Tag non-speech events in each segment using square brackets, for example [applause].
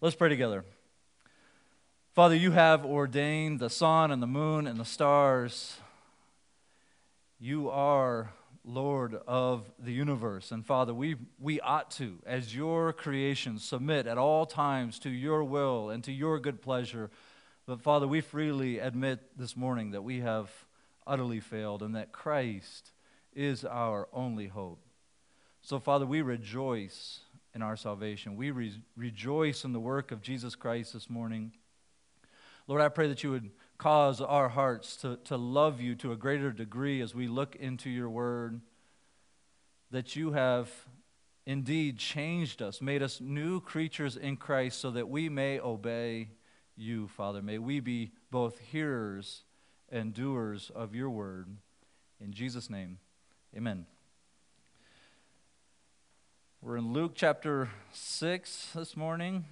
Let's pray together. Father, you have ordained the sun and the moon and the stars. You are Lord of the universe. And Father, we, we ought to, as your creation, submit at all times to your will and to your good pleasure. But Father, we freely admit this morning that we have utterly failed and that Christ is our only hope. So, Father, we rejoice in our salvation. We re- rejoice in the work of Jesus Christ this morning. Lord, I pray that you would cause our hearts to, to love you to a greater degree as we look into your word, that you have indeed changed us, made us new creatures in Christ so that we may obey you, Father. May we be both hearers and doers of your word. In Jesus' name, amen. We're in Luke chapter 6 this morning.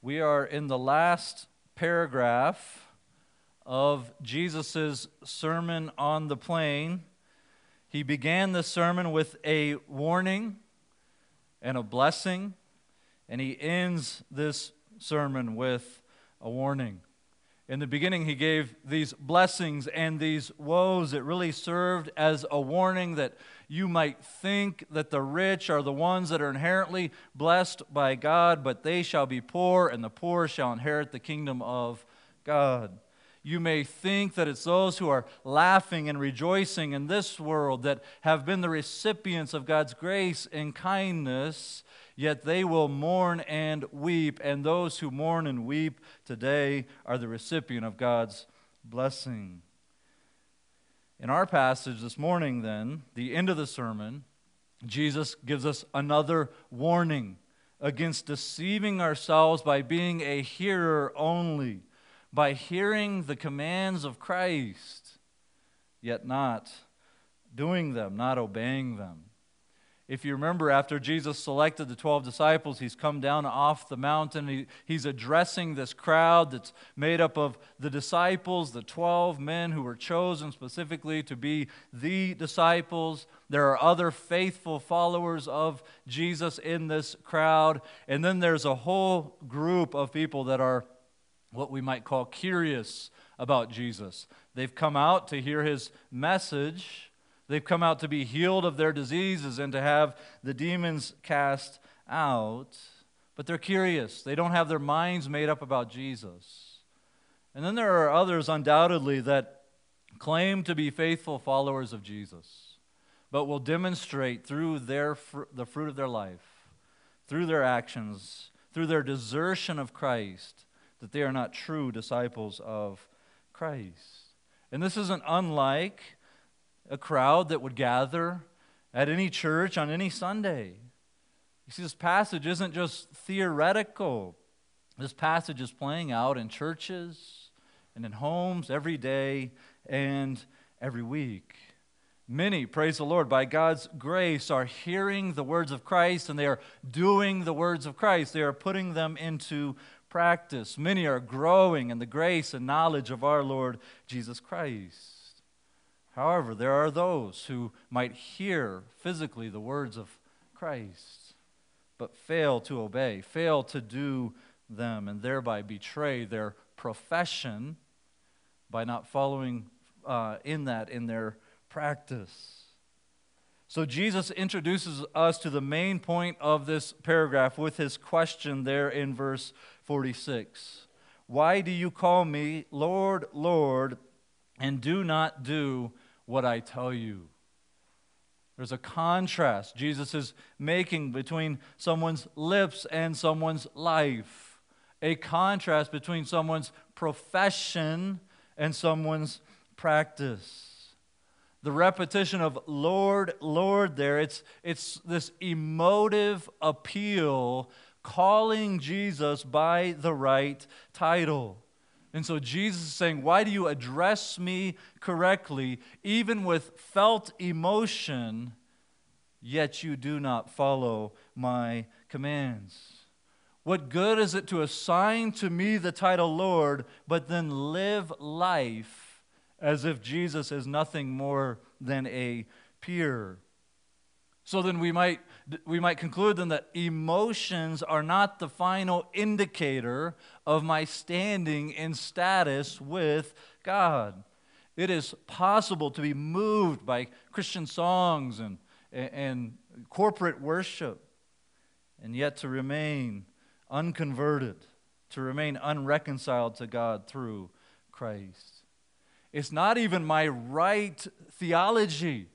We are in the last paragraph of Jesus' Sermon on the Plain. He began the sermon with a warning and a blessing, and he ends this sermon with a warning. In the beginning, he gave these blessings and these woes. It really served as a warning that you might think that the rich are the ones that are inherently blessed by God, but they shall be poor, and the poor shall inherit the kingdom of God. You may think that it's those who are laughing and rejoicing in this world that have been the recipients of God's grace and kindness Yet they will mourn and weep, and those who mourn and weep today are the recipient of God's blessing. In our passage this morning, then, the end of the sermon, Jesus gives us another warning against deceiving ourselves by being a hearer only, by hearing the commands of Christ, yet not doing them, not obeying them. If you remember, after Jesus selected the 12 disciples, he's come down off the mountain. He, he's addressing this crowd that's made up of the disciples, the 12 men who were chosen specifically to be the disciples. There are other faithful followers of Jesus in this crowd. And then there's a whole group of people that are what we might call curious about Jesus. They've come out to hear his message They've come out to be healed of their diseases and to have the demons cast out. But they're curious. They don't have their minds made up about Jesus. And then there are others, undoubtedly, that claim to be faithful followers of Jesus, but will demonstrate through their fr- the fruit of their life, through their actions, through their desertion of Christ, that they are not true disciples of Christ. And this isn't unlike a crowd that would gather at any church on any Sunday. You see, this passage isn't just theoretical. This passage is playing out in churches and in homes every day and every week. Many, praise the Lord, by God's grace are hearing the words of Christ and they are doing the words of Christ. They are putting them into practice. Many are growing in the grace and knowledge of our Lord Jesus Christ. However, there are those who might hear physically the words of Christ, but fail to obey, fail to do them, and thereby betray their profession by not following uh, in that in their practice. So Jesus introduces us to the main point of this paragraph with his question there in verse 46. Why do you call me Lord, Lord, and do not do what I tell you. There's a contrast Jesus is making between someone's lips and someone's life, a contrast between someone's profession and someone's practice. The repetition of Lord, Lord there, it's, it's this emotive appeal calling Jesus by the right title. And so Jesus is saying, Why do you address me correctly, even with felt emotion, yet you do not follow my commands? What good is it to assign to me the title Lord, but then live life as if Jesus is nothing more than a peer? So then we might we might conclude then that emotions are not the final indicator of my standing in status with God. It is possible to be moved by Christian songs and, and corporate worship, and yet to remain unconverted, to remain unreconciled to God through Christ. It's not even my right theology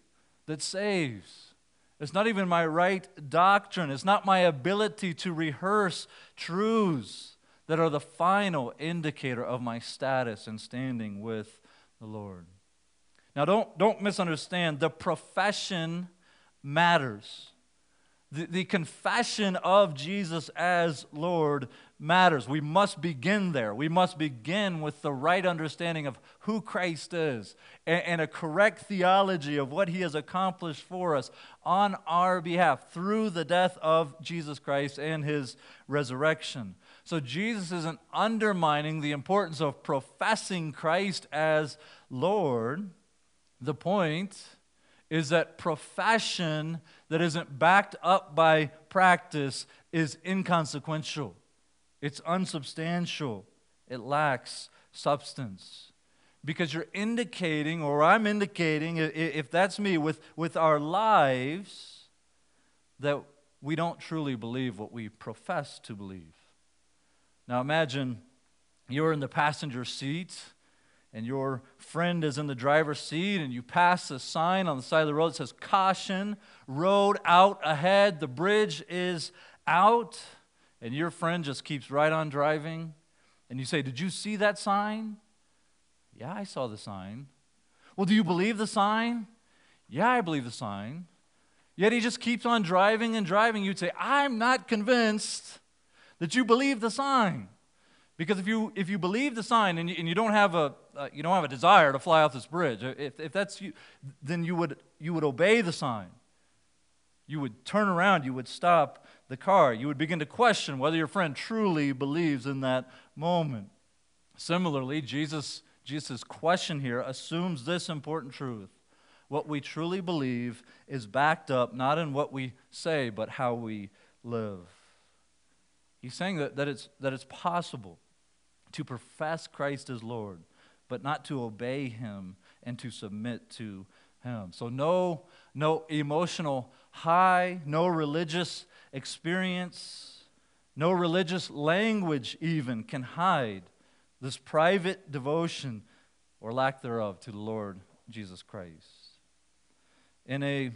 that saves. It's not even my right doctrine. It's not my ability to rehearse truths that are the final indicator of my status and standing with the Lord. Now, don't, don't misunderstand. The profession matters. The, the confession of Jesus as Lord matters. We must begin there. We must begin with the right understanding of who Christ is and, and, a correct theology of what he has accomplished for us on our behalf through the death of Jesus Christ and his resurrection. So Jesus isn't undermining the importance of professing Christ as Lord. The point is that profession that isn't backed up by practice is inconsequential. It's unsubstantial. It lacks substance. Because you're indicating, or I'm indicating, if that's me, with, with our lives, that we don't truly believe what we profess to believe. Now imagine you're in the passenger seat and your friend is in the driver's seat and you pass a sign on the side of the road that says caution road out ahead the bridge is out and your friend just keeps right on driving and you say did you see that sign? Yeah i saw the sign. Well do you believe the sign? Yeah i believe the sign. Yet he just keeps on driving and driving. You'd say i'm not convinced that you believe the sign. Because if you, if you believe the sign and you, and you, don't have a, uh, you don't have a desire to fly off this bridge, uh, if, if that's you, then you would, you would obey the sign. You would turn around, you would stop the car. You would begin to question whether your friend truly believes in that moment. Similarly, Jesus, Jesus' question here assumes this important truth. What we truly believe is backed up not in what we say, but how we live. He's saying that, that, it's, that it's possible to profess Christ as Lord, but not to obey him and to submit to him. So no no emotional high, no religious experience, no religious language even can hide this private devotion or lack thereof to the Lord Jesus Christ. In a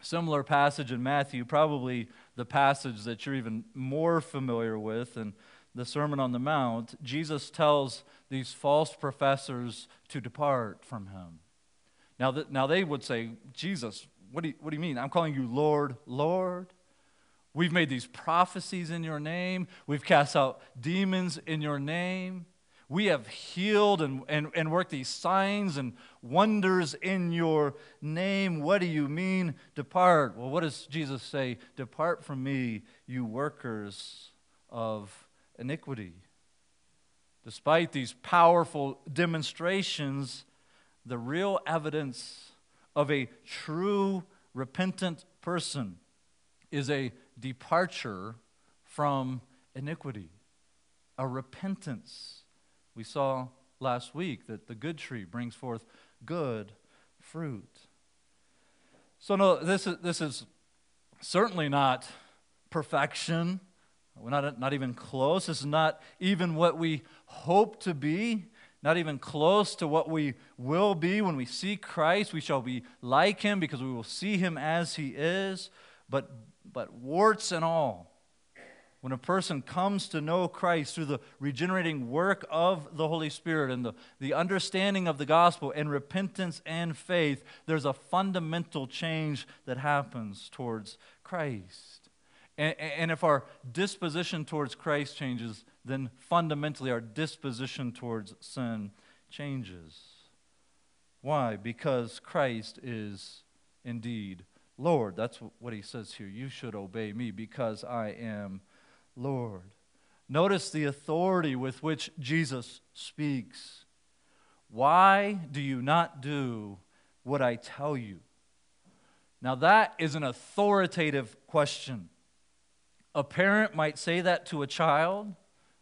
similar passage in Matthew, probably the passage that you're even more familiar with and the Sermon on the Mount, Jesus tells these false professors to depart from him. Now, th- now they would say, Jesus, what do, you, what do you mean? I'm calling you Lord, Lord. We've made these prophecies in your name. We've cast out demons in your name. We have healed and, and, and worked these signs and wonders in your name. What do you mean, depart? Well, what does Jesus say? Depart from me, you workers of iniquity. Despite these powerful demonstrations, the real evidence of a true repentant person is a departure from iniquity, a repentance. We saw last week that the good tree brings forth good fruit. So, no, this is, this is certainly not perfection. We're not, not even close. This is not even what we hope to be, not even close to what we will be when we see Christ. We shall be like him because we will see him as he is. But, but warts and all, when a person comes to know Christ through the regenerating work of the Holy Spirit and the, the understanding of the gospel and repentance and faith, there's a fundamental change that happens towards Christ. And, and if our disposition towards Christ changes, then fundamentally our disposition towards sin changes. Why? Because Christ is indeed Lord. That's what he says here. You should obey me because I am Lord. Notice the authority with which Jesus speaks. Why do you not do what I tell you? Now, that is an authoritative question. A parent might say that to a child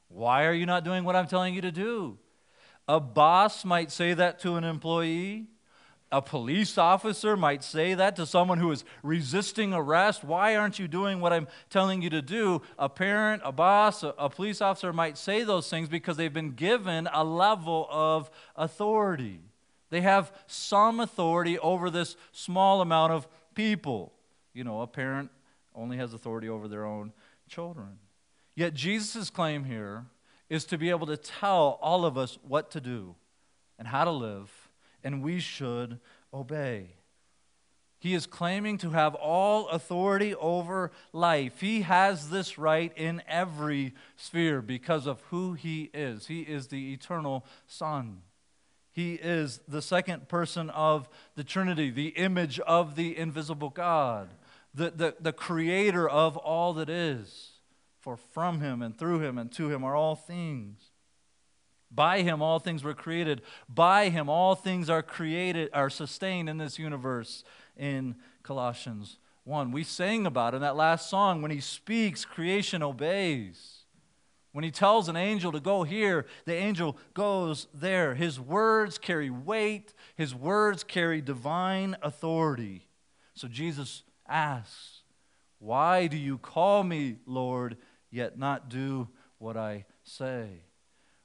Why are you not doing what I'm telling you to do? A boss might say that to an employee. A police officer might say that to someone who is resisting arrest. Why aren't you doing what I'm telling you to do? A parent, a boss, a, police officer might say those things because they've been given a level of authority. They have some authority over this small amount of people. You know, a parent only has authority over their own children. Yet Jesus' claim here is to be able to tell all of us what to do and how to live and we should obey. He is claiming to have all authority over life. He has this right in every sphere because of who he is. He is the eternal Son. He is the second person of the Trinity, the image of the invisible God, the, the, the creator of all that is. For from him and through him and to him are all things. By him all things were created. By him all things are created, are sustained in this universe in Colossians 1. We sang about in that last song when he speaks, creation obeys. When he tells an angel to go here, the angel goes there. His words carry weight, his words carry divine authority. So Jesus asks, Why do you call me Lord, yet not do what I say?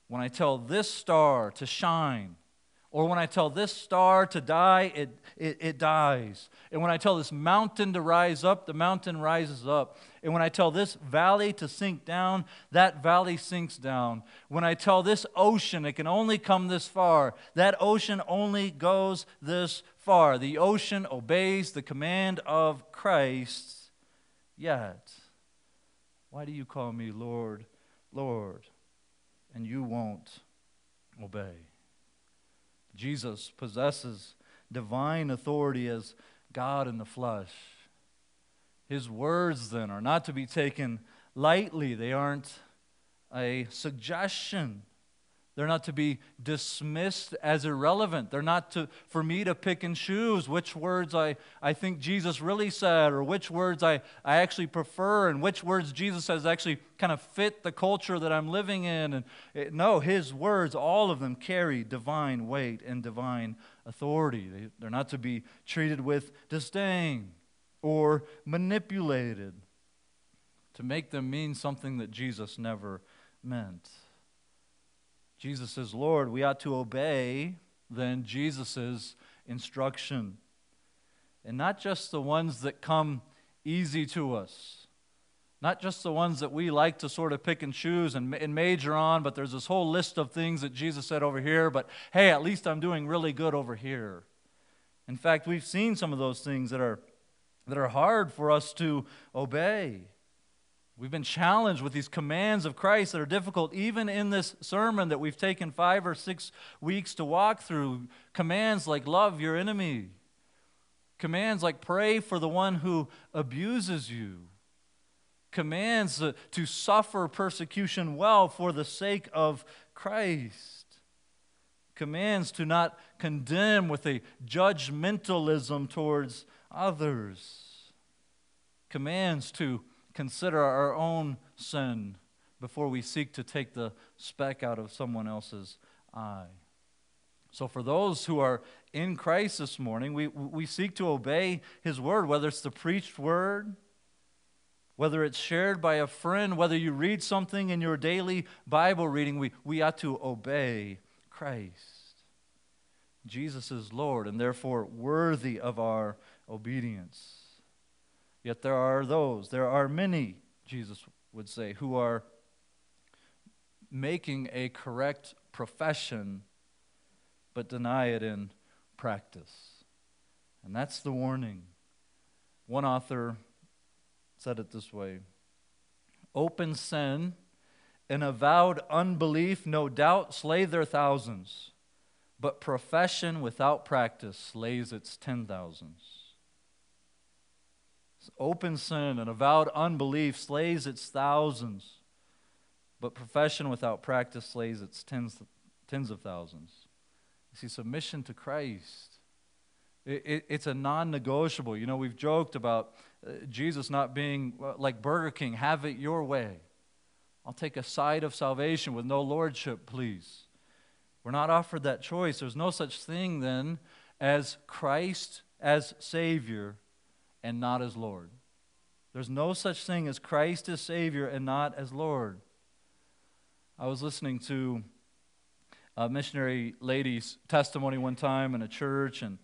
When I tell this star to shine, or when I tell this star to die, it, it, it, dies. And when I tell this mountain to rise up, the mountain rises up. And when I tell this valley to sink down, that valley sinks down. When I tell this ocean it can only come this far, that ocean only goes this far. The ocean obeys the command of Christ. Yet, why do you call me Lord, Lord? and you won't obey. Jesus possesses divine authority as God in the flesh. His words, then, are not to be taken lightly, they aren't a suggestion. They're not to be dismissed as irrelevant. They're not to, for me to pick and choose which words I, I think Jesus really said or which words I, I actually prefer and which words Jesus says actually kind of fit the culture that I'm living in. And it, no, his words, all of them carry divine weight and divine authority. They, they're not to be treated with disdain or manipulated to make them mean something that Jesus never meant. Jesus is Lord, we ought to obey then Jesus' instruction. And not just the ones that come easy to us, not just the ones that we like to sort of pick and choose and, and major on, but there's this whole list of things that Jesus said over here, but hey, at least I'm doing really good over here. In fact, we've seen some of those things that are, that are hard for us to obey. We've been challenged with these commands of Christ that are difficult, even in this sermon that we've taken five or six weeks to walk through. Commands like love your enemy, commands like pray for the one who abuses you, commands to suffer persecution well for the sake of Christ, commands to not condemn with a judgmentalism towards others, commands to consider our own sin before we seek to take the speck out of someone else's eye. So, for those who are in Christ this morning, we, we seek to obey His word, whether it's the preached word, whether it's shared by a friend, whether you read something in your daily Bible reading, we, we ought to obey Christ. Jesus is Lord and therefore worthy of our obedience. Yet there are those, there are many, Jesus would say, who are making a correct profession but deny it in practice. And that's the warning. One author said it this way Open sin and avowed unbelief no doubt slay their thousands, but profession without practice slays its ten thousands. Open sin and avowed unbelief slays its thousands, but profession without practice slays its tens, tens of thousands. You see, submission to Christ It, it, it's a non negotiable. You know, we've joked about uh, Jesus not being uh, like Burger King, have it your way. I'll take a side of salvation with no lordship, please. We're not offered that choice. There's no such thing then as Christ as Savior and not as Lord. There's no such thing as Christ as Savior and not as Lord. I was listening to a missionary lady's testimony one time in a church, and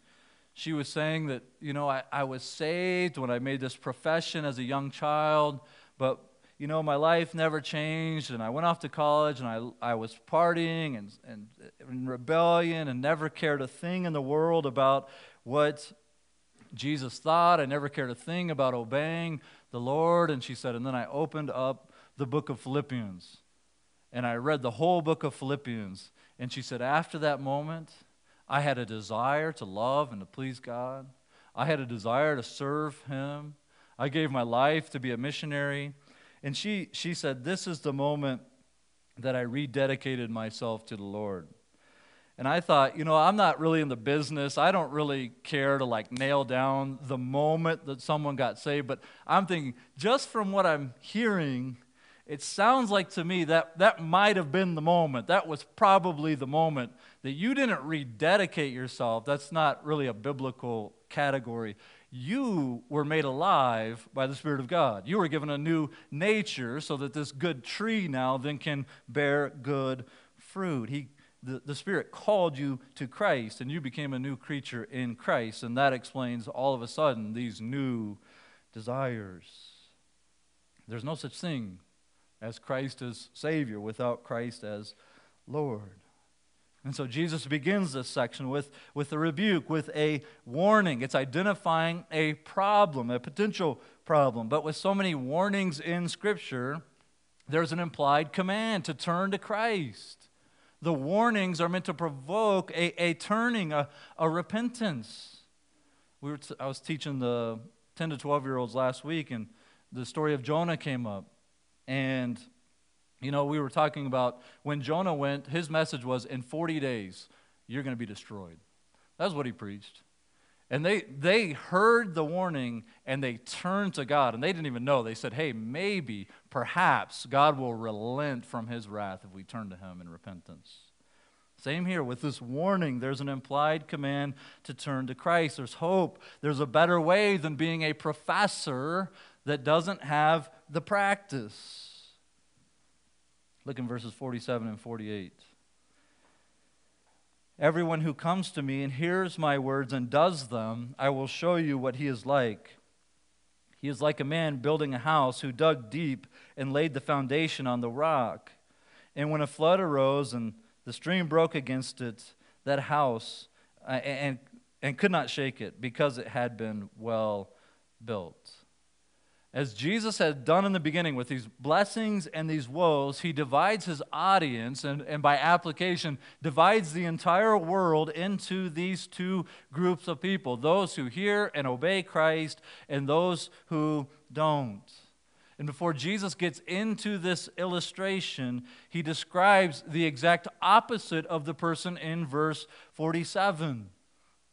she was saying that, you know, I, I was saved when I made this profession as a young child, but, you know, my life never changed, and I went off to college, and I, I was partying and, and in rebellion and never cared a thing in the world about what Jesus thought. I never cared a thing about obeying the Lord. And she said, and then I opened up the book of Philippians and I read the whole book of Philippians. And she said, After that moment, I had a desire to love and to please God. I had a desire to serve Him. I gave my life to be a missionary. And she, she said, This is the moment that I rededicated myself to the Lord. And I thought, you know, I'm not really in the business. I don't really care to like nail down the moment that someone got saved. But I'm thinking, just from what I'm hearing, it sounds like to me that that might have been the moment. That was probably the moment that you didn't rededicate yourself. That's not really a biblical category. You were made alive by the Spirit of God. You were given a new nature so that this good tree now then can bear good fruit. He, the, the Spirit called you to Christ, and you became a new creature in Christ. And that explains all of a sudden these new desires. There's no such thing as Christ as Savior, without Christ as Lord. And so Jesus begins this section with, with a rebuke, with a warning. It's identifying a problem, a potential problem. But with so many warnings in Scripture, there's an implied command to turn to Christ. The warnings are meant to provoke a, a turning, a, a repentance. We were t- I was teaching the 10 to 12 year olds last week, and the story of Jonah came up. And, you know, we were talking about when Jonah went, his message was in 40 days, you're going to be destroyed. That's what he preached. And they, they heard the warning and they turned to God. And they didn't even know. They said, hey, maybe, perhaps, God will relent from his wrath if we turn to him in repentance. Same here with this warning. There's an implied command to turn to Christ. There's hope. There's a better way than being a professor that doesn't have the practice. Look in verses 47 and 48. Everyone who comes to me and hears my words and does them, I will show you what he is like. He is like a man building a house who dug deep and laid the foundation on the rock. And when a flood arose and the stream broke against it, that house, uh, and, and could not shake it because it had been well built. As Jesus had done in the beginning with these blessings and these woes, he divides his audience and, and by application divides the entire world into these two groups of people those who hear and obey Christ and those who don't. And before Jesus gets into this illustration, he describes the exact opposite of the person in verse 47.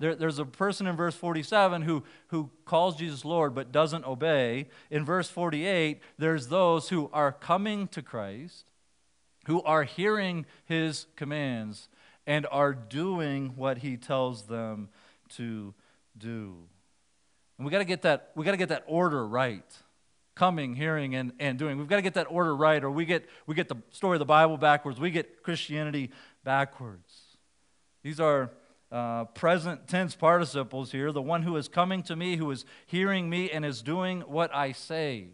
There, there's a person in verse 47 who, who calls Jesus Lord but doesn't obey. In verse 48, there's those who are coming to Christ, who are hearing his commands, and are doing what he tells them to do. And we got to get that we got to get that order right. Coming, hearing, and, and doing. We've got to get that order right, or we get we get the story of the Bible backwards. We get Christianity backwards. These are uh, present tense participles here the one who is coming to me, who is hearing me, and is doing what I say.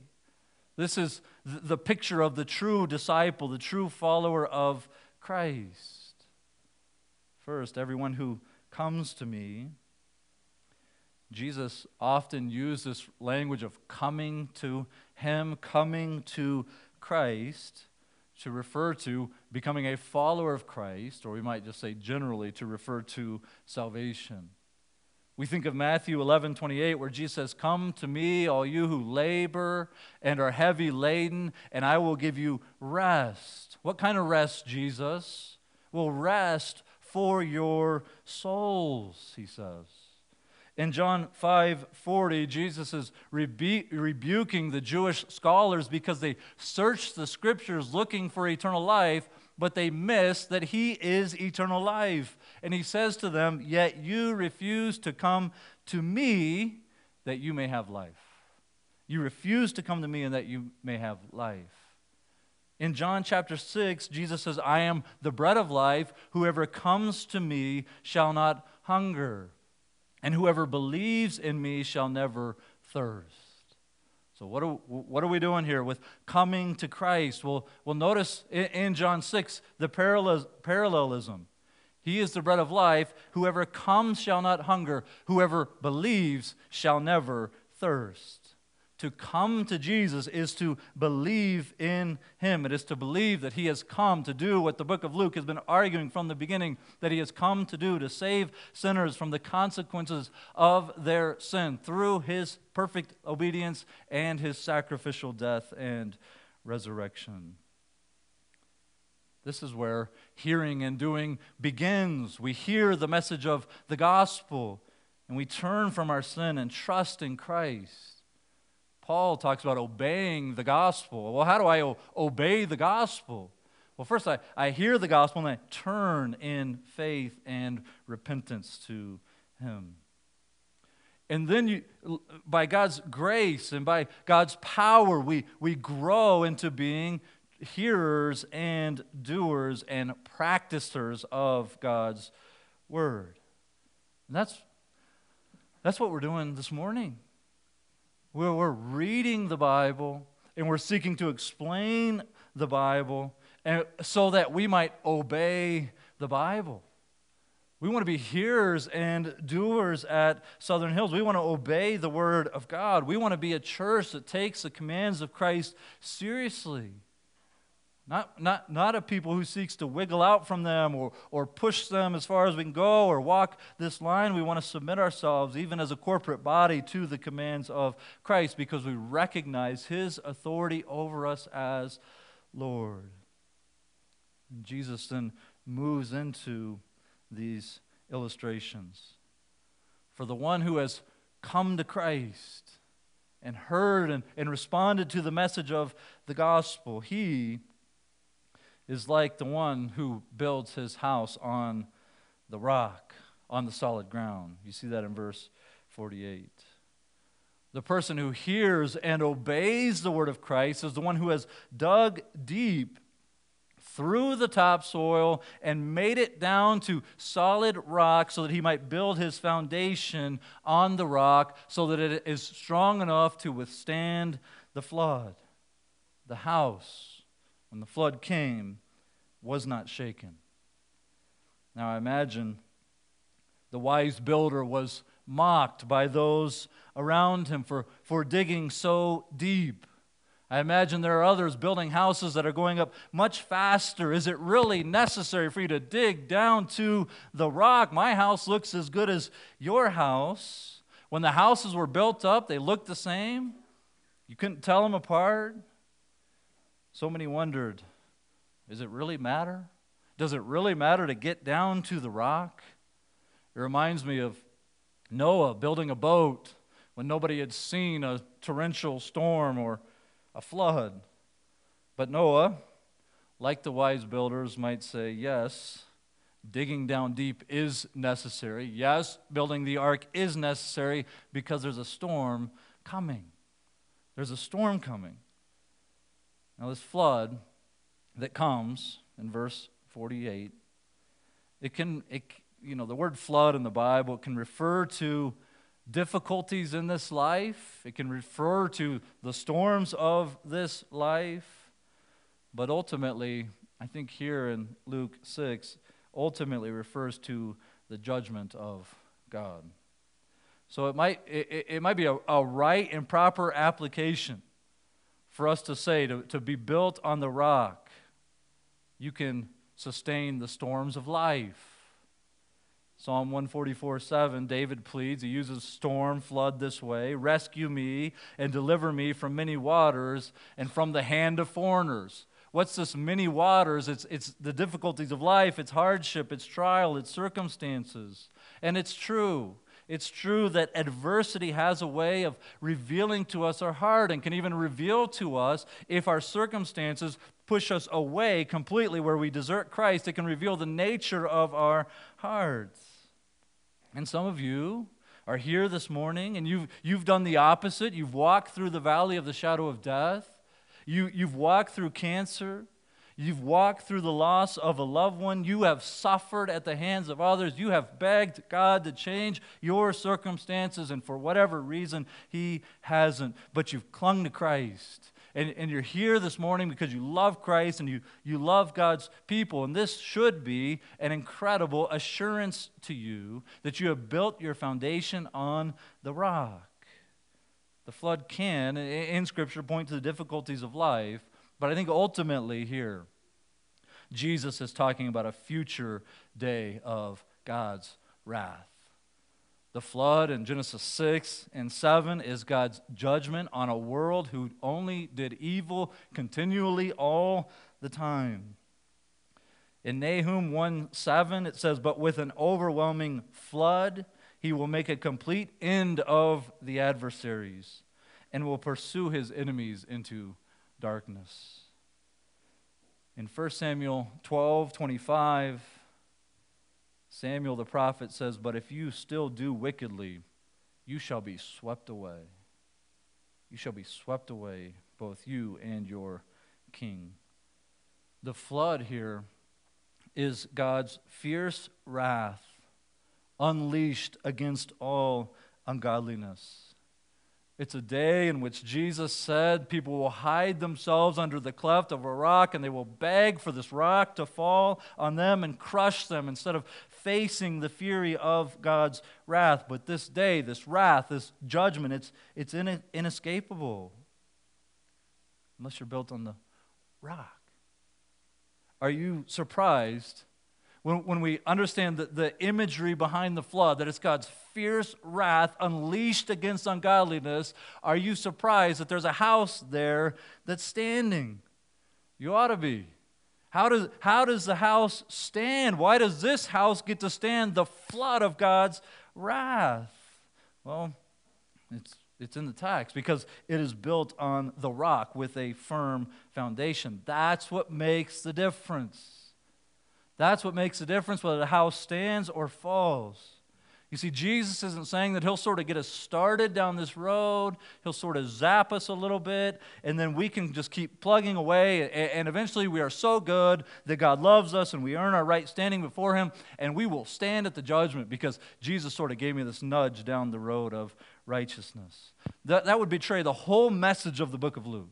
This is the picture of the true disciple, the true follower of Christ. First, everyone who comes to me. Jesus often used this language of coming to Him, coming to Christ to refer to becoming a follower of Christ, or we might just say generally to refer to salvation. We think of Matthew 11, 28, where Jesus says, Come to me, all you who labor and are heavy laden, and I will give you rest. What kind of rest, Jesus? Well, rest for your souls, he says. In John 5:40, Jesus is rebu- rebuking the Jewish scholars because they searched the scriptures looking for eternal life, but they miss that he is eternal life. And he says to them, "Yet you refuse to come to me that you may have life. You refuse to come to me and that you may have life." In John chapter 6, Jesus says, I am the bread of life. Whoever comes to me shall not hunger and whoever believes in me shall never thirst. So, what are, what are we doing here with coming to Christ? Well, well notice in, in John 6 the parallelism. He is the bread of life. Whoever comes shall not hunger. Whoever believes shall never thirst to come to Jesus is to believe in him. It is to believe that he has come to do what the book of Luke has been arguing from the beginning that he has come to do to save sinners from the consequences of their sin through his perfect obedience and his sacrificial death and resurrection. This is where hearing and doing begins. We hear the message of the gospel and we turn from our sin and trust in Christ. Paul talks about obeying the gospel. Well, how do I o- obey the gospel? Well, first, I, I hear the gospel and I turn in faith and repentance to Him. And then, you, by God's grace and by God's power, we, we grow into being hearers and doers and practicers of God's word. And that's, that's what we're doing this morning where we're reading the Bible and we're seeking to explain the Bible and so that we might obey the Bible. We want to be hearers and doers at Southern Hills. We want to obey the Word of God. We want to be a church that takes the commands of Christ seriously. Not, not, not a people who seeks to wiggle out from them or, or push them as far as we can go or walk this line. We want to submit ourselves, even as a corporate body, to the commands of Christ because we recognize his authority over us as Lord. And Jesus then moves into these illustrations. For the one who has come to Christ and heard and, and responded to the message of the gospel, he is like the one who builds his house on the rock, on the solid ground. You see that in verse 48. The person who hears and obeys the word of Christ is the one who has dug deep through the topsoil and made it down to solid rock so that he might build his foundation on the rock so that it is strong enough to withstand the flood. The house when the flood came, was not shaken. Now I imagine the wise builder was mocked by those around him for, for digging so deep. I imagine there are others building houses that are going up much faster. Is it really necessary for you to dig down to the rock? My house looks as good as your house. When the houses were built up, they looked the same. You couldn't tell them apart. So many wondered does it really matter? Does it really matter to get down to the rock? It reminds me of Noah building a boat when nobody had seen a torrential storm or a flood. But Noah, like the wise builders, might say, yes, digging down deep is necessary. Yes, building the ark is necessary because there's a storm coming. There's a storm coming. Now, this flood that comes in verse 48, it can, it, you know, the word flood in the Bible can refer to difficulties in this life, it can refer to the storms of this life, but ultimately, I think here in Luke 6, ultimately refers to the judgment of God. So it might, it, it might be a, a right and proper application for us to say to, to be built on the rock, you can sustain the storms of life. Psalm 144 7, David pleads, he uses storm, flood this way rescue me and deliver me from many waters and from the hand of foreigners. What's this many waters? It's, it's the difficulties of life, it's hardship, it's trial, it's circumstances. And it's true. It's true that adversity has a way of revealing to us our heart and can even reveal to us if our circumstances push us away completely where we desert Christ. It can reveal the nature of our hearts. And some of you are here this morning and you've, you've done the opposite. You've walked through the valley of the shadow of death, you, you've walked through cancer. You've walked through the loss of a loved one. You have suffered at the hands of others. You have begged God to change your circumstances, and for whatever reason, He hasn't. But you've clung to Christ. And, and you're here this morning because you love Christ and you, you love God's people. And this should be an incredible assurance to you that you have built your foundation on the rock. The flood can, in Scripture, point to the difficulties of life, but I think ultimately here, Jesus is talking about a future day of God's wrath. The flood in Genesis 6 and 7 is God's judgment on a world who only did evil continually all the time. In Nahum 1 7, it says, But with an overwhelming flood, he will make a complete end of the adversaries and will pursue his enemies into darkness. In 1 Samuel 12 25, Samuel the prophet says, But if you still do wickedly, you shall be swept away. You shall be swept away, both you and your king. The flood here is God's fierce wrath unleashed against all ungodliness. It's a day in which Jesus said people will hide themselves under the cleft of a rock and they will beg for this rock to fall on them and crush them instead of facing the fury of God's wrath. But this day, this wrath, this judgment, it's, it's in, inescapable unless you're built on the rock. Are you surprised when, when we understand the, the imagery behind the flood, that it's God's fierce wrath unleashed against ungodliness, are you surprised that there's a house there that's standing? You ought to be. How does, how does the house stand? Why does this house get to stand the flood of God's wrath? Well, it's, it's in the text because it is built on the rock with a firm foundation. That's what makes the difference. That's what makes the difference whether the house stands or falls. You see, Jesus isn't saying that he'll sort of get us started down this road, he'll sort of zap us a little bit, and then we can just keep plugging away, and eventually we are so good that God loves us and we earn our right standing before him, and we will stand at the judgment because Jesus sort of gave me this nudge down the road of righteousness. That, that would betray the whole message of the book of Luke.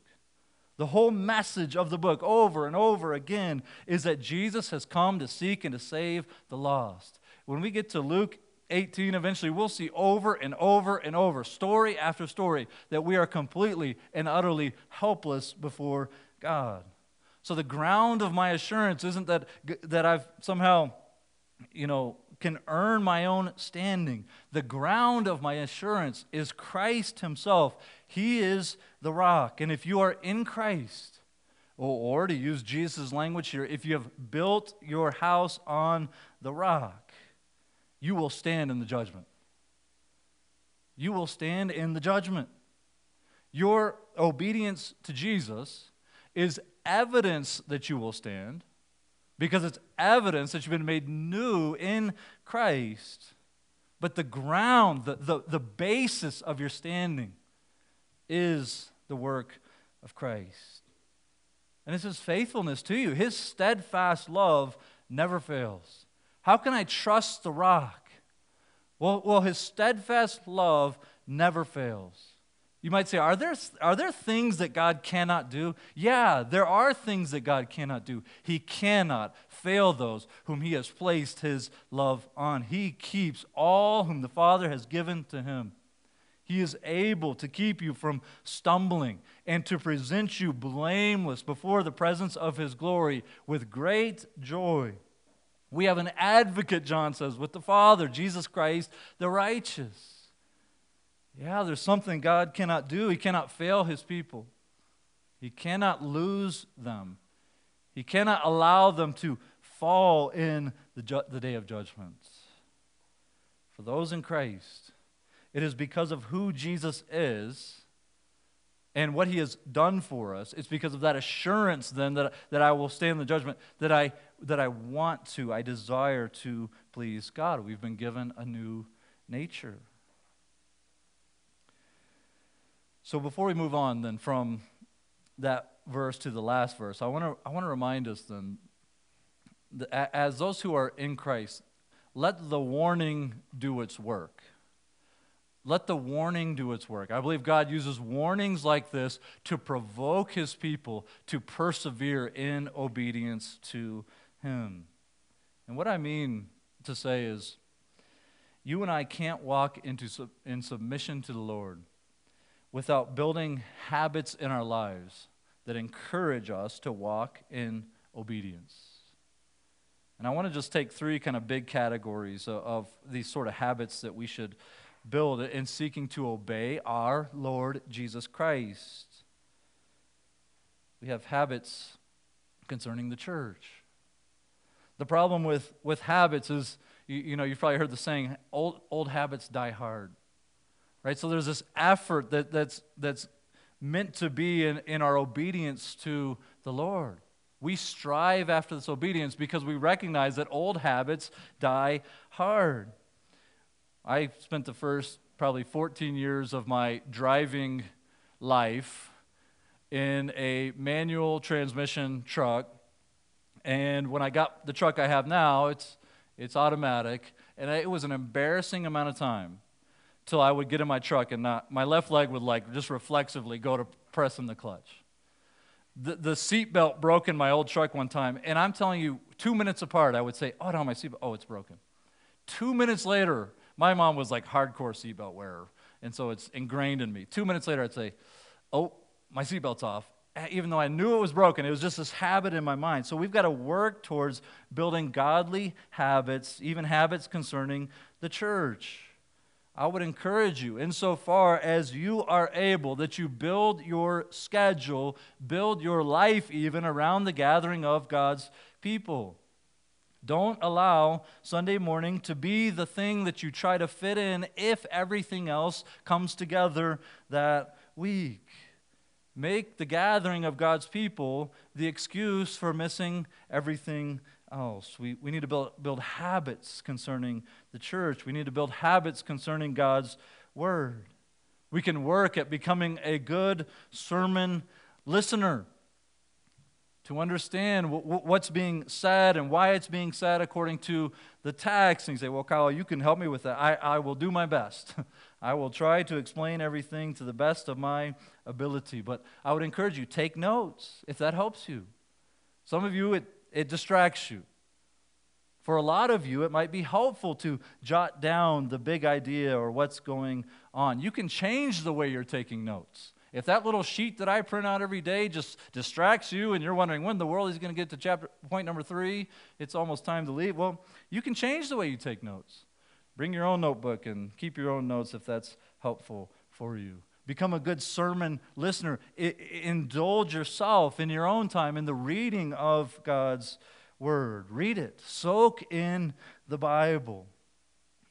The whole message of the book, over and over again, is that Jesus has come to seek and to save the lost. When we get to Luke 18, eventually we'll see over and over and over, story after story, that we are completely and utterly helpless before God. So the ground of my assurance isn't that, that I've somehow, you know, can earn my own standing. The ground of my assurance is Christ Himself. He is the rock. And if you are in Christ, or, to use Jesus' language here, if you have built your house on the rock, you will stand in the judgment. You will stand in the judgment. Your obedience to Jesus is evidence that you will stand because it's evidence that you've been made new in Christ. But the ground, the, the, the basis of your standing is the work of Christ. And it's his faithfulness to you. His steadfast love never fails. How can I trust the rock? Well, well his steadfast love never fails. You might say, are there, are there things that God cannot do? Yeah, there are things that God cannot do. He cannot fail those whom He has placed His love on. He keeps all whom the Father has given to Him. He is able to keep you from stumbling and to present you blameless before the presence of His glory with great joy. We have an advocate, John says, with the Father, Jesus Christ, the righteous. Yeah, there's something God cannot do. He cannot fail his people, He cannot lose them, He cannot allow them to fall in the, ju- the day of judgment. for those in Christ, it is because of who Jesus is and what he has done for us. It's because of that assurance then that, that I will stand the judgment, that I, that I want to, I desire to please God. We've been given a new nature. So before we move on then from that verse to the last verse, I want to I want to remind us then that as those who are in Christ, let the warning do its work. Let the warning do its work. I believe God uses warnings like this to provoke his people to persevere in obedience to him. And what I mean to say is, you and I can't walk into in submission to the Lord without building habits in our lives that encourage us to walk in obedience. And I want to just take three kind of big categories of, of these sort of habits that we should build in seeking to obey our Lord Jesus Christ. We have habits concerning the church. The problem with, with habits is, you, you know, you've probably heard the saying, old, old habits die hard right? So there's this effort that, that's, that's meant to be in, in our obedience to the Lord. We strive after this obedience because we recognize that old habits die hard. I spent the first probably 14 years of my driving life in a manual transmission truck. And when I got the truck I have now, it's, it's automatic. And it was an embarrassing amount of time till I would get in my truck and not, my left leg would like just reflexively go to pressing the clutch. The, the seatbelt broke in my old truck one time, and I'm telling you, two minutes apart, I would say, Oh, no, my seatbelt, oh, it's broken. Two minutes later, my mom was like hardcore seatbelt wearer, and so it's ingrained in me. Two minutes later, I'd say, Oh, my seatbelt's off. Eh, even though I knew it was broken, it was just this habit in my mind. So we've got to work towards building godly habits, even habits concerning the church. I would encourage you, insofar as you are able, that you build your schedule, build your life even around the gathering of God's people. Don't allow Sunday morning to be the thing that you try to fit in if everything else comes together that week. Make the gathering of God's people the excuse for missing everything else. We, we need to build, build habits concerning the church. We need to build habits concerning God's word. We can work at becoming a good sermon listener to understand what's being said and why it's being said according to the text. And you say, Well, Kyle, you can help me with that. I, I will do my best. [laughs] I will try to explain everything to the best of my ability. But I would encourage you, take notes if that helps you. Some of you, it it distracts you. For a lot of you, it might be helpful to jot down the big idea or what's going on. You can change the way you're taking notes. If that little sheet that I print out every day just distracts you and you're wondering when the world is going to get to chapter point number three, it's almost time to leave. Well, you can change the way you take notes. Bring your own notebook and keep your own notes if that's helpful for you. Become a good sermon listener. I, indulge yourself in your own time in the reading of God's word. Read it, soak in the Bible.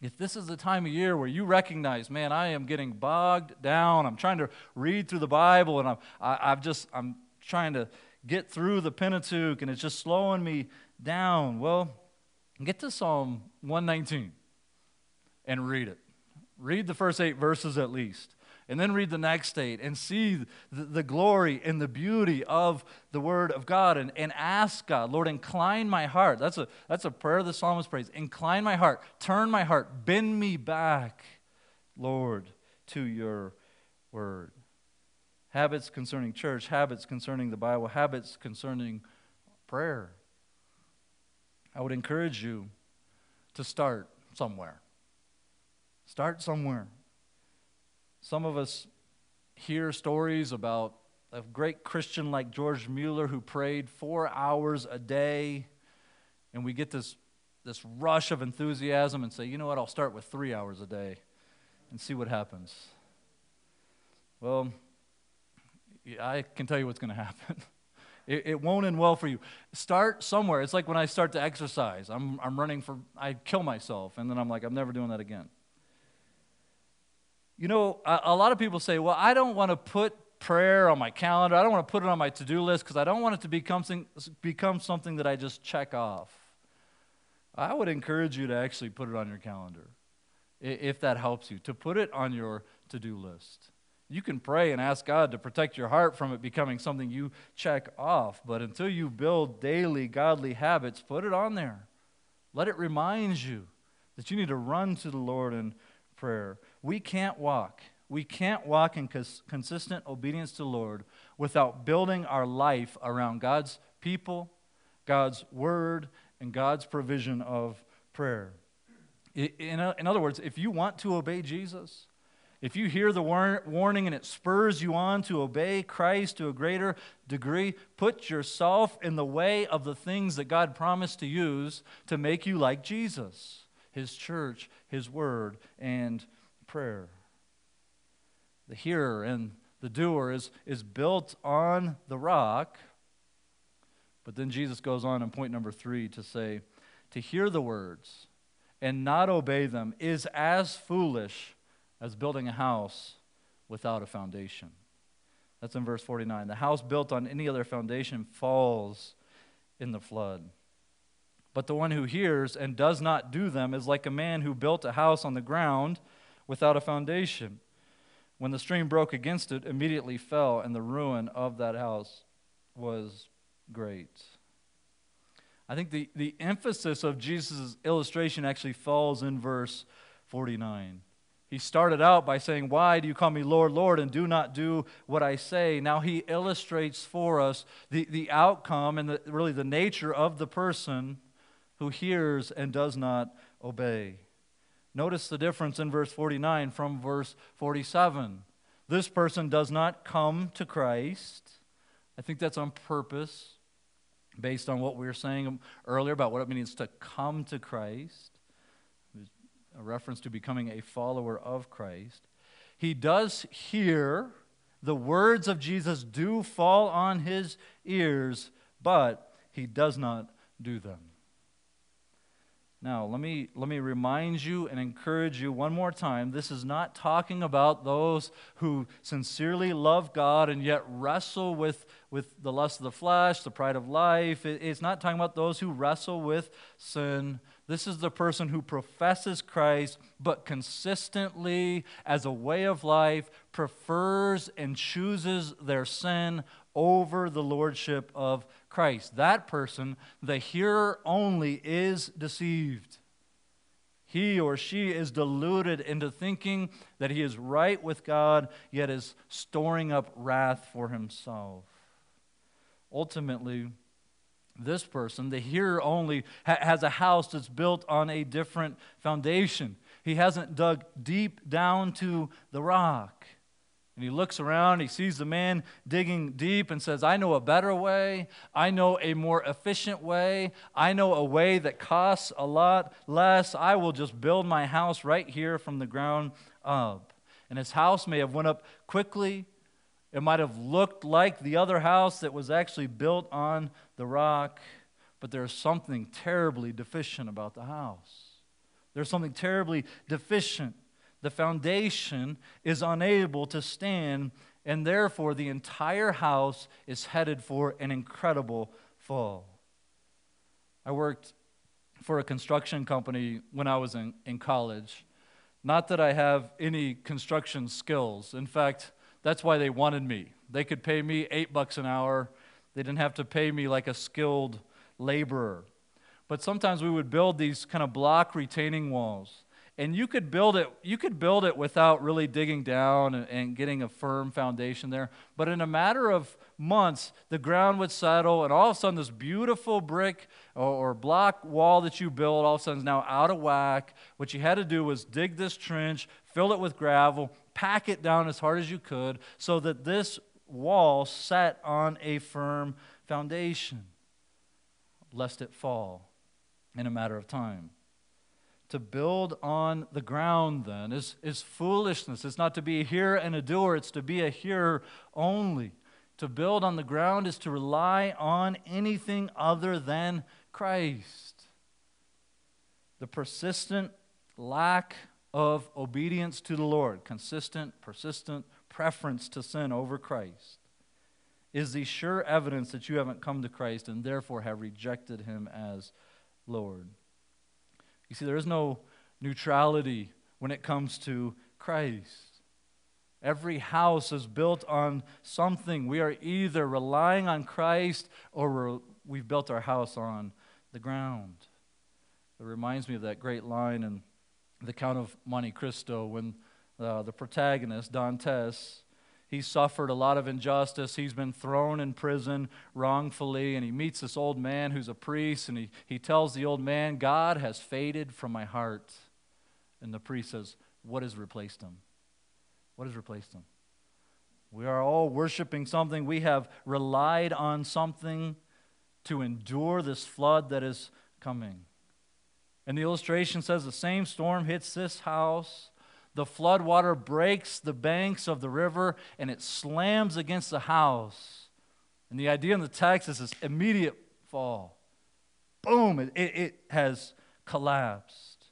If this is the time of year where you recognize, man, I am getting bogged down, I'm trying to read through the Bible and I'm, I, have just, I'm trying to get through the Pentateuch and it's just slowing me down. Well, get to Psalm 119 and read it. Read the first eight verses at least and then read the next eight and see the, the, glory and the beauty of the Word of God and, and ask God, Lord, incline my heart. That's a, that's a prayer the psalmist prays. Incline my heart, turn my heart, bend me back, Lord, to your Word. Habits concerning church, habits concerning the Bible, habits concerning prayer. I would encourage you to start somewhere. Start somewhere. Some of us hear stories about a great Christian like George Mueller who prayed four hours a day, and we get this, this rush of enthusiasm and say, you know what, I'll start with three hours a day and see what happens. Well, I can tell you what's going to happen. [laughs] It, it won't end well for you. Start somewhere. It's like when I start to exercise. I'm, I'm running for, I kill myself, and then I'm like, I'm never doing that again. You know, a, a lot of people say, well, I don't want to put prayer on my calendar. I don't want to put it on my to do list because I don't want it to become, become something that I just check off. I would encourage you to actually put it on your calendar if that helps you, to put it on your to do list. You can pray and ask God to protect your heart from it becoming something you check off, but until you build daily godly habits, put it on there. Let it remind you that you need to run to the Lord in prayer. We can't walk. We can't walk in cons- consistent obedience to the Lord without building our life around God's people, God's word, and God's provision of prayer. In, in other words, if you want to obey Jesus, if you hear the war- warning and it spurs you on to obey Christ to a greater degree, put yourself in the way of the things that God promised to use to make you like Jesus, His church, His word, and prayer. The hearer and the doer is, is built on the rock. But then Jesus goes on in point number three to say, to hear the words and not obey them is as foolish as building a house without a foundation. That's in verse 49. The house built on any other foundation falls in the flood. But the one who hears and does not do them is like a man who built a house on the ground without a foundation. When the stream broke against it, immediately fell, and the ruin of that house was great. I think the, the emphasis of Jesus' illustration actually falls in verse 49. He started out by saying, Why do you call me Lord, Lord, and do not do what I say? Now he illustrates for us the, the outcome and the, really the nature of the person who hears and does not obey. Notice the difference in verse 49 from verse 47. This person does not come to Christ. I think that's on purpose, based on what we were saying earlier about what it means to come to Christ a reference to becoming a follower of Christ. He does hear the words of Jesus do fall on his ears, but he does not do them. Now, let me, let me remind you and encourage you one more time. This is not talking about those who sincerely love God and yet wrestle with, with the lust of the flesh, the pride of life. It, it's not talking about those who wrestle with sin this is the person who professes Christ, but consistently, as a way of life, prefers and chooses their sin over the lordship of Christ. That person, the hearer only, is deceived. He or she is deluded into thinking that he is right with God, yet is storing up wrath for himself. Ultimately, this person, the hearer only, ha- has a house that's built on a different foundation. He hasn't dug deep down to the rock. And he looks around, he sees the man digging deep and says, I know a better way. I know a more efficient way. I know a way that costs a lot less. I will just build my house right here from the ground up. And his house may have went up quickly. It might have looked like the other house that was actually built on the rock, but there's something terribly deficient about the house. There's something terribly deficient. The foundation is unable to stand, and therefore the entire house is headed for an incredible fall. I worked for a construction company when I was in, in college. Not that I have any construction skills. In fact, that's why they wanted me. They could pay me eight bucks an hour they didn't have to pay me like a skilled laborer. But sometimes we would build these kind of block retaining walls. And you could build it, you could build it without really digging down and, getting a firm foundation there. But in a matter of months, the ground would settle, and all of a sudden, this beautiful brick or, or block wall that you built all of a sudden is now out of whack. What you had to do was dig this trench, fill it with gravel, pack it down as hard as you could so that this wall sat on a firm foundation, lest it fall in a matter of time. To build on the ground, then, is, is foolishness. It's not to be a hearer and a doer, it's to be a hearer only. To build on the ground is to rely on anything other than Christ. The persistent lack of obedience to the Lord, consistent, persistent preference to sin over Christ, is the sure evidence that you haven't come to Christ and therefore have rejected him as Lord. You see, there is no neutrality when it comes to Christ. Every house is built on something. We are either relying on Christ or we've built our house on the ground. It reminds me of that great line in The Count of Monte Cristo when uh, the protagonist, Dantes, he suffered a lot of injustice. He's been thrown in prison wrongfully, and he meets this old man who's a priest, and he, he tells the old man, God has faded from my heart. And the priest says, What has replaced him? What has replaced him? We are all worshiping something. We have relied on something to endure this flood that is coming. And the illustration says the same storm hits this house. The flood water breaks the banks of the river and it slams against the house. And the idea in the text is this immediate fall. Boom, it, it, it has collapsed.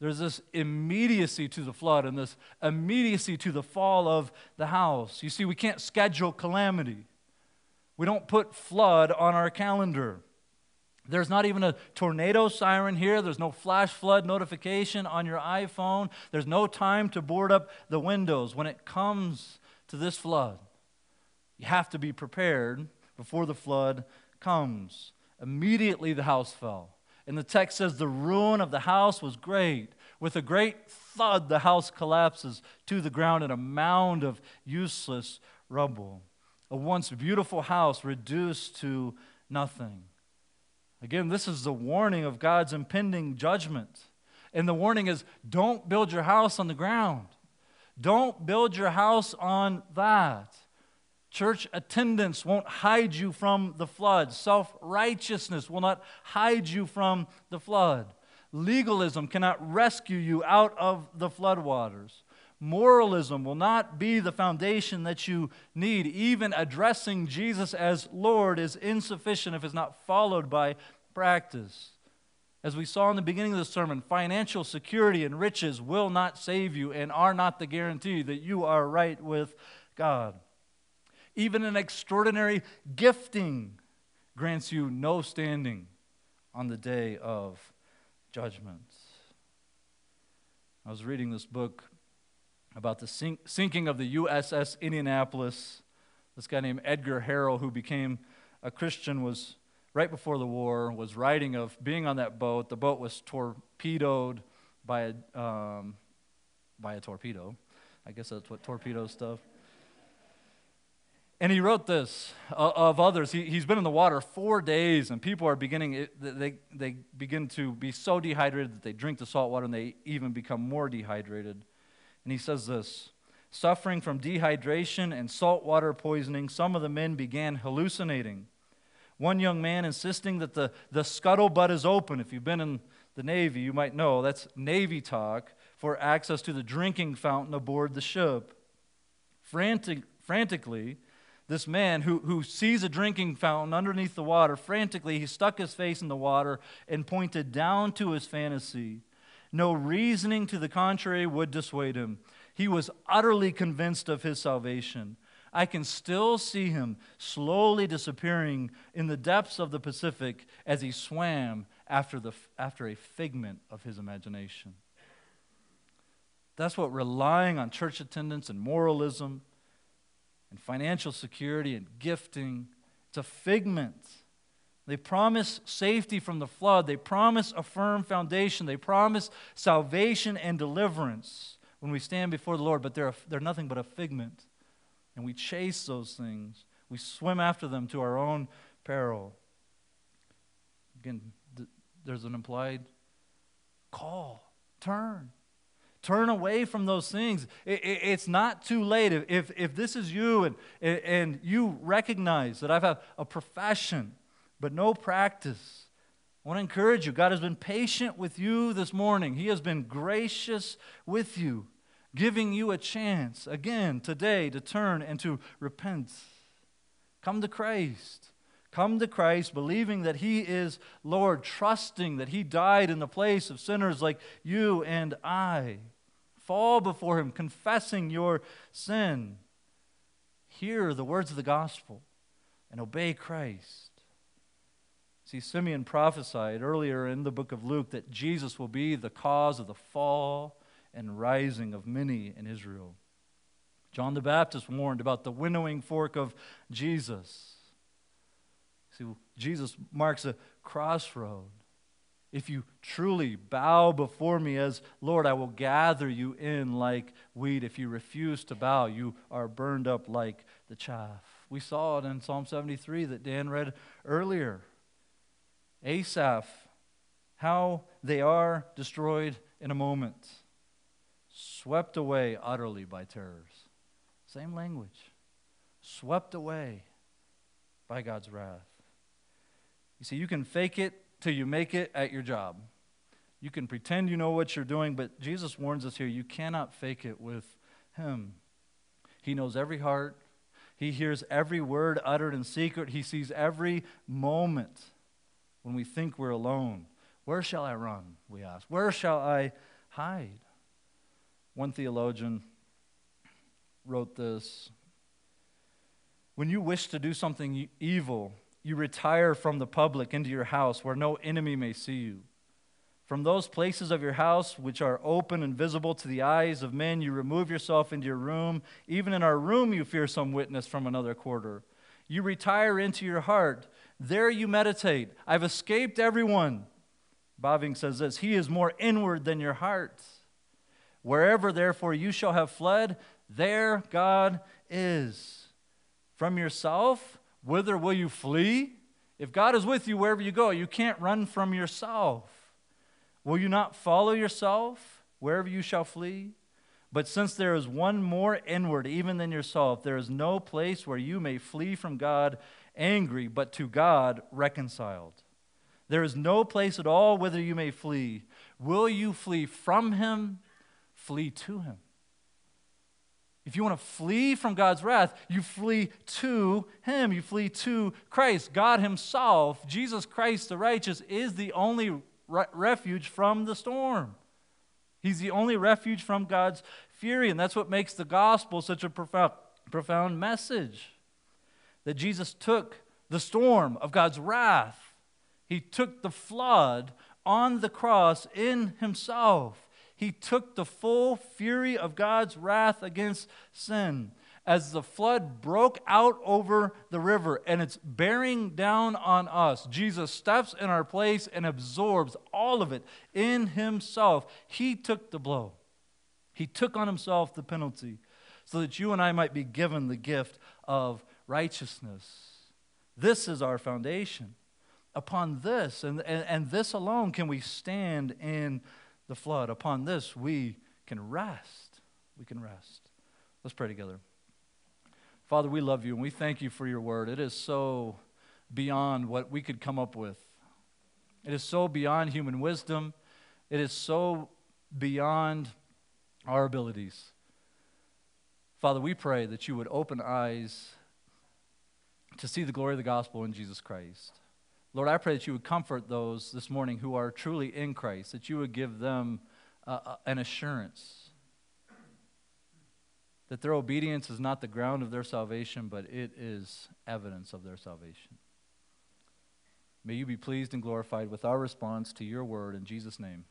There's this immediacy to the flood and this immediacy to the fall of the house. You see, we can't schedule calamity. We don't put flood on our calendar. There's not even a tornado siren here. There's no flash flood notification on your iPhone. There's no time to board up the windows. When it comes to this flood, you have to be prepared before the flood comes. Immediately the house fell. And the text says the ruin of the house was great. With a great thud, the house collapses to the ground in a mound of useless rubble. A once beautiful house reduced to nothing. Again, this is the warning of God's impending judgment. And the warning is don't build your house on the ground. Don't build your house on that. Church attendance won't hide you from the flood. Self righteousness will not hide you from the flood. Legalism cannot rescue you out of the floodwaters. Moralism will not be the foundation that you need. Even addressing Jesus as Lord is insufficient if it's not followed by practice. As we saw in the beginning of the sermon, financial security and riches will not save you and are not the guarantee that you are right with God. Even an extraordinary gifting grants you no standing on the day of judgment. I was reading this book about the sink, sinking of the USS Indianapolis. This guy named Edgar Harrell, who became a Christian, was right before the war, was writing of being on that boat. The boat was torpedoed by a, um, by a torpedo. I guess that's what torpedo stuff. And he wrote this of others. He, he's been in the water four days, and people are beginning, they, they begin to be so dehydrated that they drink the salt water and they even become more dehydrated. And he says this Suffering from dehydration and saltwater poisoning, some of the men began hallucinating. One young man insisting that the, the scuttlebutt is open. If you've been in the Navy, you might know that's Navy talk for access to the drinking fountain aboard the ship. Frantic, frantically, this man who, who sees a drinking fountain underneath the water, frantically, he stuck his face in the water and pointed down to his fantasy. No reasoning to the contrary would dissuade him. He was utterly convinced of his salvation. I can still see him slowly disappearing in the depths of the Pacific as he swam after, the, after a figment of his imagination. That's what relying on church attendance and moralism and financial security and gifting. It's a figment. They promise safety from the flood. They promise a firm foundation. They promise salvation and deliverance when we stand before the Lord, but they're, they're nothing but a figment. And we chase those things, we swim after them to our own peril. Again, th- there's an implied call turn. Turn away from those things. It, it, it's not too late. If, if this is you and, and you recognize that I've had a profession but no practice, I want to encourage you. God has been patient with you this morning, He has been gracious with you, giving you a chance again today to turn and to repent. Come to Christ. Come to Christ, believing that He is Lord, trusting that He died in the place of sinners like you and I. Fall before Him, confessing your sin. Hear the words of the gospel and obey Christ. See, Simeon prophesied earlier in the book of Luke that Jesus will be the cause of the fall and rising of many in Israel. John the Baptist warned about the winnowing fork of Jesus. See, Jesus marks a crossroad. If you truly bow before me as Lord, I will gather you in like wheat. If you refuse to bow, you are burned up like the chaff. We saw it in Psalm 73 that Dan read earlier. Asaph, how they are destroyed in a moment, swept away utterly by terrors. Same language. Swept away by God's wrath. You see, you can fake it till you make it at your job. You can pretend you know what you're doing, but Jesus warns us here you cannot fake it with Him. He knows every heart, He hears every word uttered in secret, He sees every moment when we think we're alone. Where shall I run? We ask. Where shall I hide? One theologian wrote this When you wish to do something evil, you retire from the public into your house where no enemy may see you. From those places of your house which are open and visible to the eyes of men, you remove yourself into your room. Even in our room, you fear some witness from another quarter. You retire into your heart. There you meditate. I've escaped everyone. Bavinck says this He is more inward than your heart. Wherever, therefore, you shall have fled, there God is. From yourself, whither will you flee? If God is with you wherever you go, you can't run from yourself. Will you not follow yourself wherever you shall flee? But since there is one more inward even than yourself, there is no place where you may flee from God angry, but to God reconciled. There is no place at all whither you may flee. Will you flee from Him? Flee to Him. If you want to flee from God's wrath, you flee to Him. You flee to Christ. God Himself, Jesus Christ the righteous, is the only re- refuge from the storm. He's the only refuge from God's fury. And that's what makes the gospel such a profound, profound message. That Jesus took the storm of God's wrath, He took the flood on the cross in Himself. He took the full fury of God's wrath against sin. As the flood broke out over the river and it's bearing down on us, Jesus steps in our place and absorbs all of it in himself. He took the blow, he took on himself the penalty so that you and I might be given the gift of righteousness. This is our foundation. Upon this and, and, and this alone can we stand in the flood. Upon this, we can rest. We can rest. Let's pray together. Father, we love you and we thank you for your word. It is so beyond what we could come up with, it is so beyond human wisdom, it is so beyond our abilities. Father, we pray that you would open eyes to see the glory of the gospel in Jesus Christ. Lord, I pray that you would comfort those this morning who are truly in Christ, that you would give them uh, uh, an assurance that their obedience is not the ground of their salvation, but it is evidence of their salvation. May you be pleased and glorified with our response to your word in Jesus' name.